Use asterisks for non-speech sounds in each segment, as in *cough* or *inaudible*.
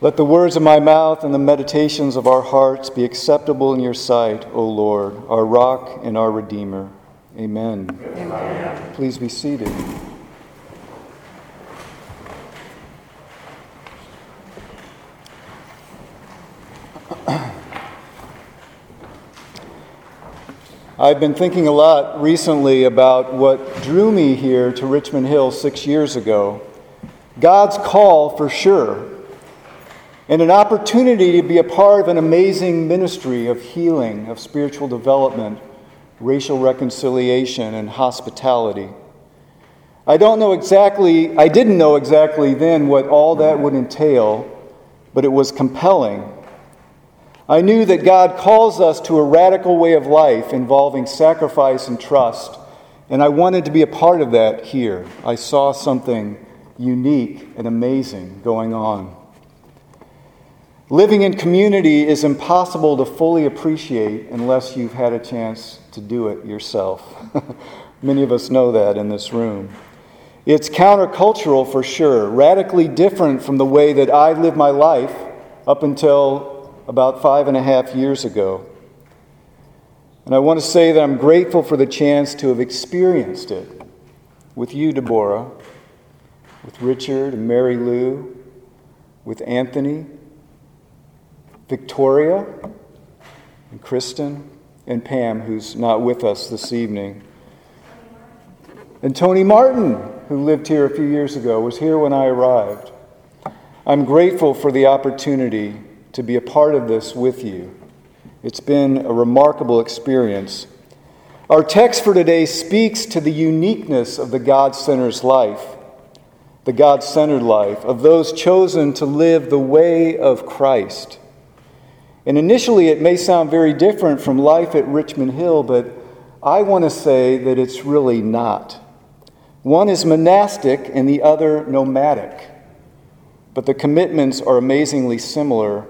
Let the words of my mouth and the meditations of our hearts be acceptable in your sight, O Lord, our rock and our redeemer. Amen. Amen. Please be seated. *clears throat* I've been thinking a lot recently about what drew me here to Richmond Hill six years ago. God's call for sure and an opportunity to be a part of an amazing ministry of healing, of spiritual development, racial reconciliation, and hospitality. I don't know exactly, I didn't know exactly then what all that would entail, but it was compelling. I knew that God calls us to a radical way of life involving sacrifice and trust, and I wanted to be a part of that here. I saw something unique and amazing going on. Living in community is impossible to fully appreciate unless you've had a chance to do it yourself. *laughs* Many of us know that in this room. It's countercultural for sure, radically different from the way that I lived my life up until about five and a half years ago. And I want to say that I'm grateful for the chance to have experienced it with you, Deborah, with Richard and Mary Lou, with Anthony Victoria and Kristen and Pam, who's not with us this evening. And Tony Martin, who lived here a few years ago, was here when I arrived. I'm grateful for the opportunity to be a part of this with you. It's been a remarkable experience. Our text for today speaks to the uniqueness of the God centered life, the God centered life of those chosen to live the way of Christ. And initially, it may sound very different from life at Richmond Hill, but I want to say that it's really not. One is monastic and the other nomadic. But the commitments are amazingly similar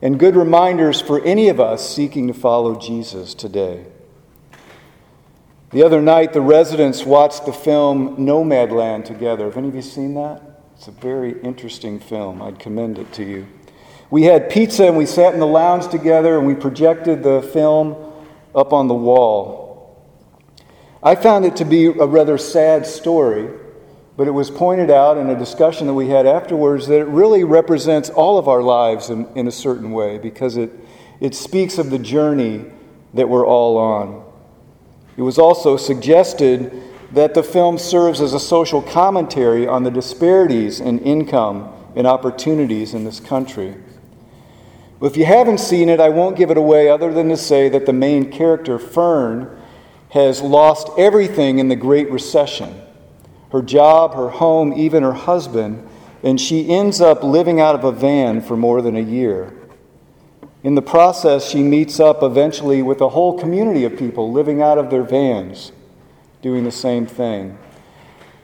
and good reminders for any of us seeking to follow Jesus today. The other night, the residents watched the film Nomadland together. Have any of you seen that? It's a very interesting film. I'd commend it to you. We had pizza and we sat in the lounge together and we projected the film up on the wall. I found it to be a rather sad story, but it was pointed out in a discussion that we had afterwards that it really represents all of our lives in, in a certain way because it, it speaks of the journey that we're all on. It was also suggested that the film serves as a social commentary on the disparities in income and opportunities in this country. Well, if you haven't seen it, I won't give it away other than to say that the main character, Fern, has lost everything in the Great Recession her job, her home, even her husband, and she ends up living out of a van for more than a year. In the process, she meets up eventually with a whole community of people living out of their vans, doing the same thing.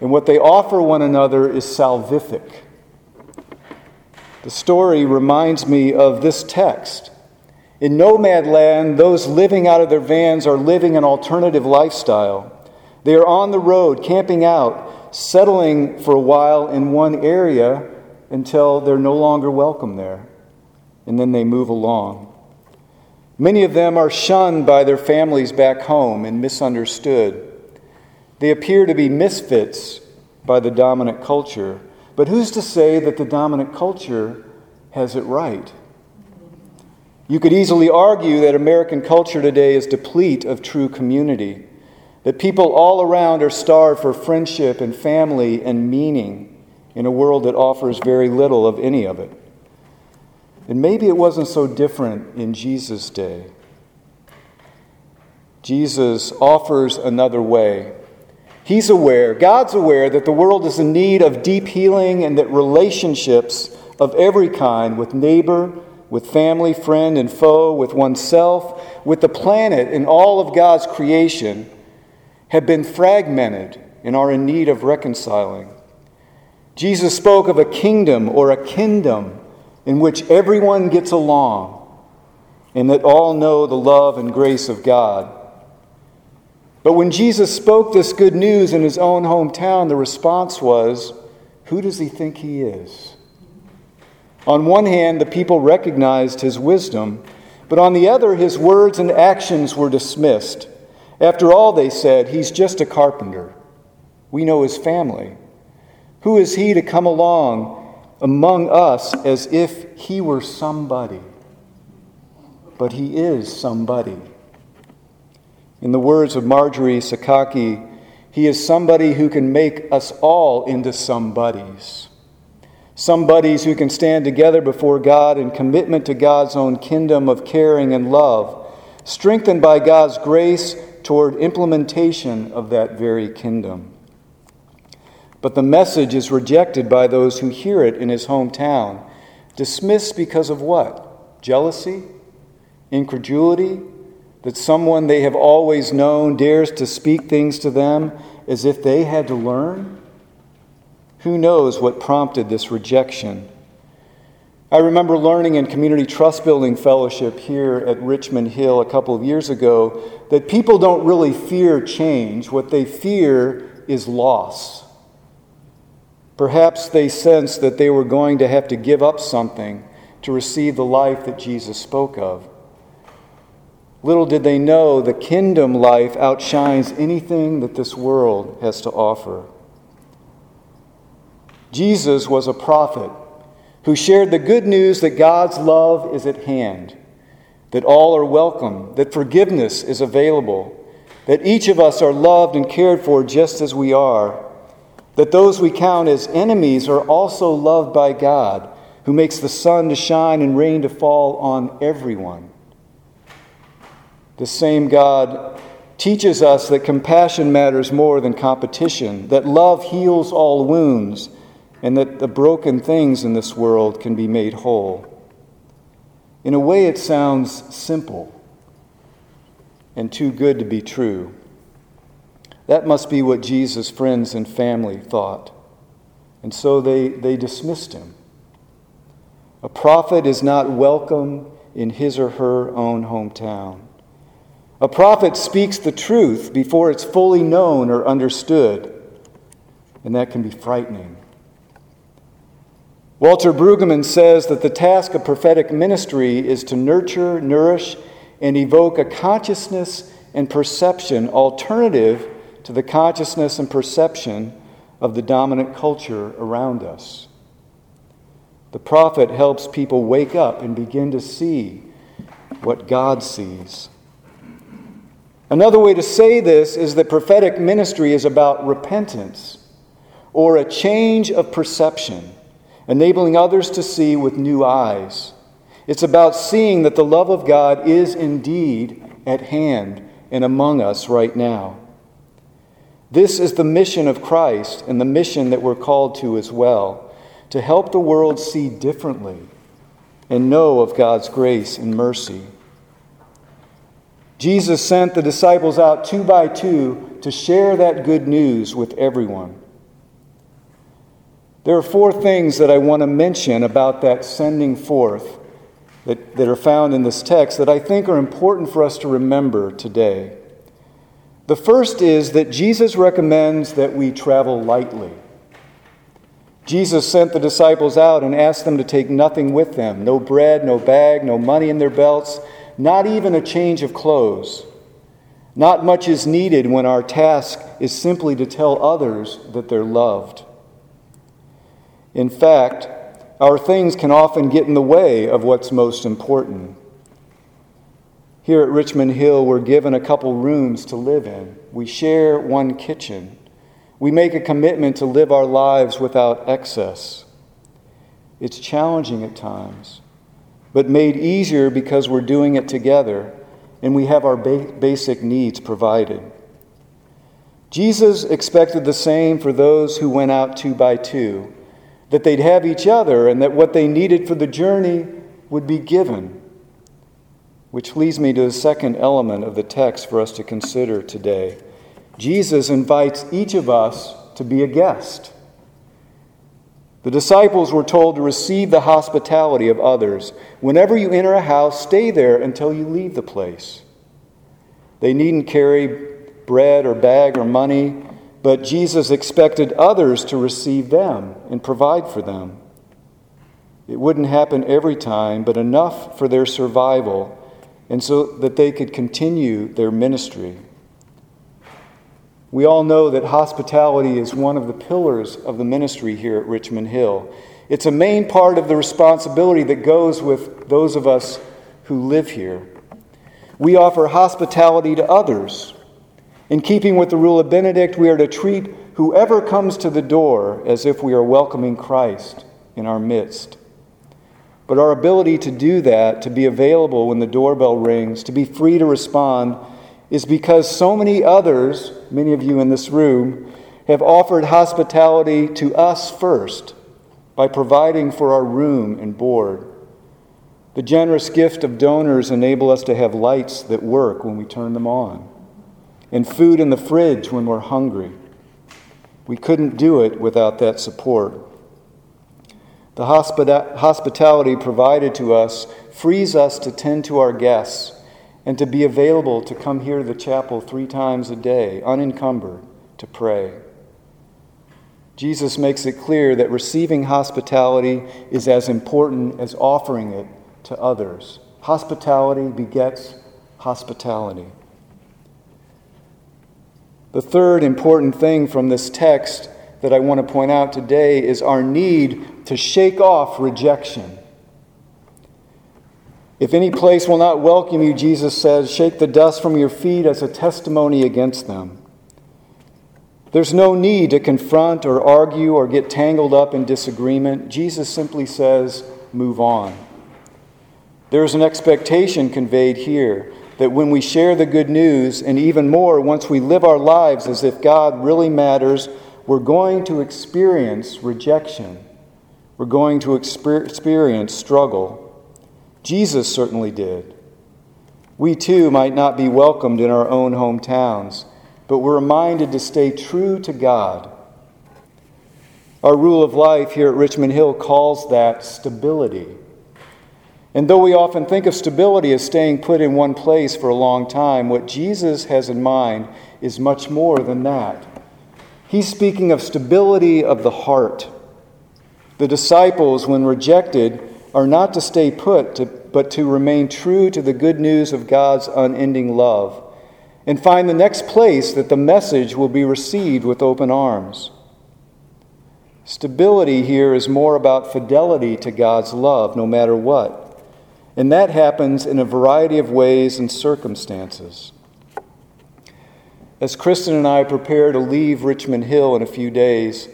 And what they offer one another is salvific the story reminds me of this text. In Nomadland, those living out of their vans are living an alternative lifestyle. They are on the road, camping out, settling for a while in one area until they're no longer welcome there, and then they move along. Many of them are shunned by their families back home and misunderstood. They appear to be misfits by the dominant culture. But who's to say that the dominant culture has it right? You could easily argue that American culture today is deplete of true community, that people all around are starved for friendship and family and meaning in a world that offers very little of any of it. And maybe it wasn't so different in Jesus' day. Jesus offers another way He's aware, God's aware, that the world is in need of deep healing and that relationships of every kind with neighbor, with family, friend, and foe, with oneself, with the planet, and all of God's creation have been fragmented and are in need of reconciling. Jesus spoke of a kingdom or a kingdom in which everyone gets along and that all know the love and grace of God. But when Jesus spoke this good news in his own hometown, the response was, Who does he think he is? On one hand, the people recognized his wisdom, but on the other, his words and actions were dismissed. After all, they said, he's just a carpenter. We know his family. Who is he to come along among us as if he were somebody? But he is somebody. In the words of Marjorie Suchocki, he is somebody who can make us all into somebodies. Somebodies who can stand together before God in commitment to God's own kingdom of caring and love, strengthened by God's grace toward implementation of that very kingdom. But the message is rejected by those who hear it in his hometown, dismissed because of what? Jealousy? Incredulity? That someone they have always known dares to speak things to them as if they had to learn? Who knows what prompted this rejection? I remember learning in Community Trust Building Fellowship here at Richmond Hill a couple of years ago that people don't really fear change. What they fear is loss. Perhaps they sensed that they were going to have to give up something to receive the life that Jesus spoke of. Little did they know the kingdom life outshines anything that this world has to offer. Jesus was a prophet who shared the good news that God's love is at hand, that all are welcome, that forgiveness is available, that each of us are loved and cared for just as we are, that those we count as enemies are also loved by God, who makes the sun to shine and rain to fall on everyone. The same God teaches us that compassion matters more than competition, that love heals all wounds and that the broken things in this world can be made whole. In a way, it sounds simple and too good to be true. That must be what Jesus' friends and family thought. And so they, they dismissed him. A prophet is not welcome in his or her own hometown. A prophet speaks the truth before it's fully known or understood, and that can be frightening. Walter Brueggemann says that the task of prophetic ministry is to nurture, nourish, and evoke a consciousness and perception alternative to the consciousness and perception of the dominant culture around us. The prophet helps people wake up and begin to see what God sees. Another way to say this is that prophetic ministry is about repentance or a change of perception enabling others to see with new eyes. It's about seeing that the love of God is indeed at hand and among us right now. This is the mission of Christ and the mission that we're called to as well to help the world see differently and know of God's grace and mercy. Jesus sent the disciples out two by two to share that good news with everyone. There are four things that I want to mention about that sending forth that, that are found in this text that I think are important for us to remember today. The first is that Jesus recommends that we travel lightly. Jesus sent the disciples out and asked them to take nothing with them no bread, no bag, no money in their belts, not even a change of clothes. Not much is needed when our task is simply to tell others that they're loved. In fact, our things can often get in the way of what's most important. Here at Richmond Hill, we're given a couple rooms to live in. We share one kitchen. We make a commitment to live our lives without excess. It's challenging at times, but made easier because we're doing it together and we have our ba- basic needs provided. Jesus expected the same for those who went out two by two that they'd have each other, and that what they needed for the journey would be given. Which leads me to the second element of the text for us to consider today. Jesus invites each of us to be a guest. The disciples were told to receive the hospitality of others. Whenever you enter a house, stay there until you leave the place. They needn't carry bread or bag or money but Jesus expected others to receive them and provide for them. It wouldn't happen every time, but enough for their survival and so that they could continue their ministry. We all know that hospitality is one of the pillars of the ministry here at Richmond Hill. It's a main part of the responsibility that goes with those of us who live here. We offer hospitality to others. In keeping with the rule of Benedict, we are to treat whoever comes to the door as if we are welcoming Christ in our midst. But our ability to do that, to be available when the doorbell rings, to be free to respond, is because so many others, many of you in this room, have offered hospitality to us first by providing for our room and board. The generous gift of donors enable us to have lights that work when we turn them on, and food in the fridge when we're hungry. We couldn't do it without that support. The hospita- hospitality provided to us frees us to tend to our guests and to be available to come here to the chapel three times a day, unencumbered, to pray. Jesus makes it clear that receiving hospitality is as important as offering it to others. Hospitality begets hospitality. The third important thing from this text that I want to point out today is our need to shake off rejection. If any place will not welcome you, Jesus says, shake the dust from your feet as a testimony against them. There's no need to confront or argue or get tangled up in disagreement. Jesus simply says, move on. There's an expectation conveyed here that when we share the good news, and even more, once we live our lives as if God really matters, we're going to experience rejection. We're going to experience struggle. Jesus certainly did. We too might not be welcomed in our own hometowns, but we're reminded to stay true to God. Our rule of life here at Richmond Hill calls that stability. And though we often think of stability as staying put in one place for a long time, what Jesus has in mind is much more than that. He's speaking of stability of the heart. The disciples, when rejected, are not to stay put, to, but to remain true to the good news of God's unending love and find the next place that the message will be received with open arms. Stability here is more about fidelity to God's love, no matter what. And that happens in a variety of ways and circumstances. As Kristen and I prepare to leave Richmond Hill in a few days,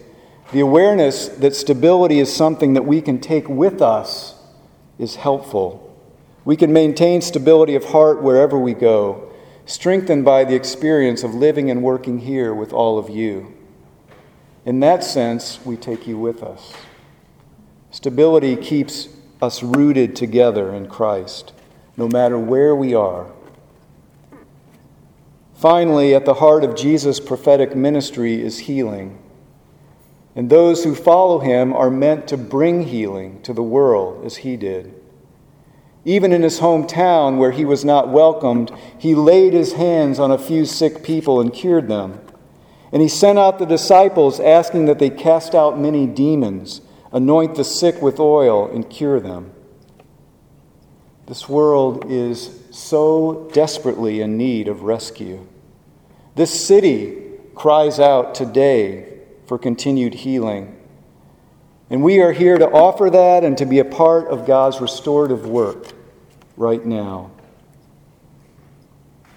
the awareness that stability is something that we can take with us is helpful. We can maintain stability of heart wherever we go, strengthened by the experience of living and working here with all of you. In that sense, we take you with us. Stability keeps us rooted together in Christ, no matter where we are. Finally, at the heart of Jesus' prophetic ministry is healing. And those who follow him are meant to bring healing to the world as he did. Even in his hometown, where he was not welcomed, he laid his hands on a few sick people and cured them. And he sent out the disciples, asking that they cast out many demons anoint the sick with oil, and cure them. This world is so desperately in need of rescue. This city cries out today for continued healing. And we are here to offer that and to be a part of God's restorative work right now.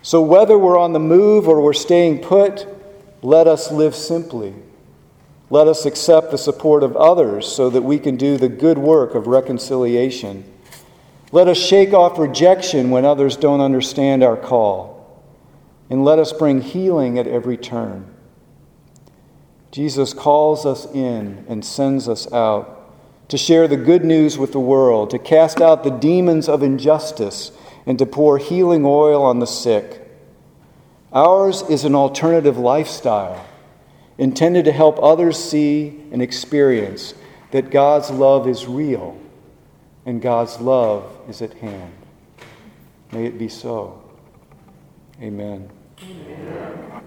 So, whether we're on the move or we're staying put, let us live simply let us accept the support of others so that we can do the good work of reconciliation. Let us shake off rejection when others don't understand our call. And let us bring healing at every turn. Jesus calls us in and sends us out to share the good news with the world, to cast out the demons of injustice, and to pour healing oil on the sick. Ours is an alternative lifestyle intended to help others see and experience that God's love is real and God's love is at hand. May it be so. Amen. Amen.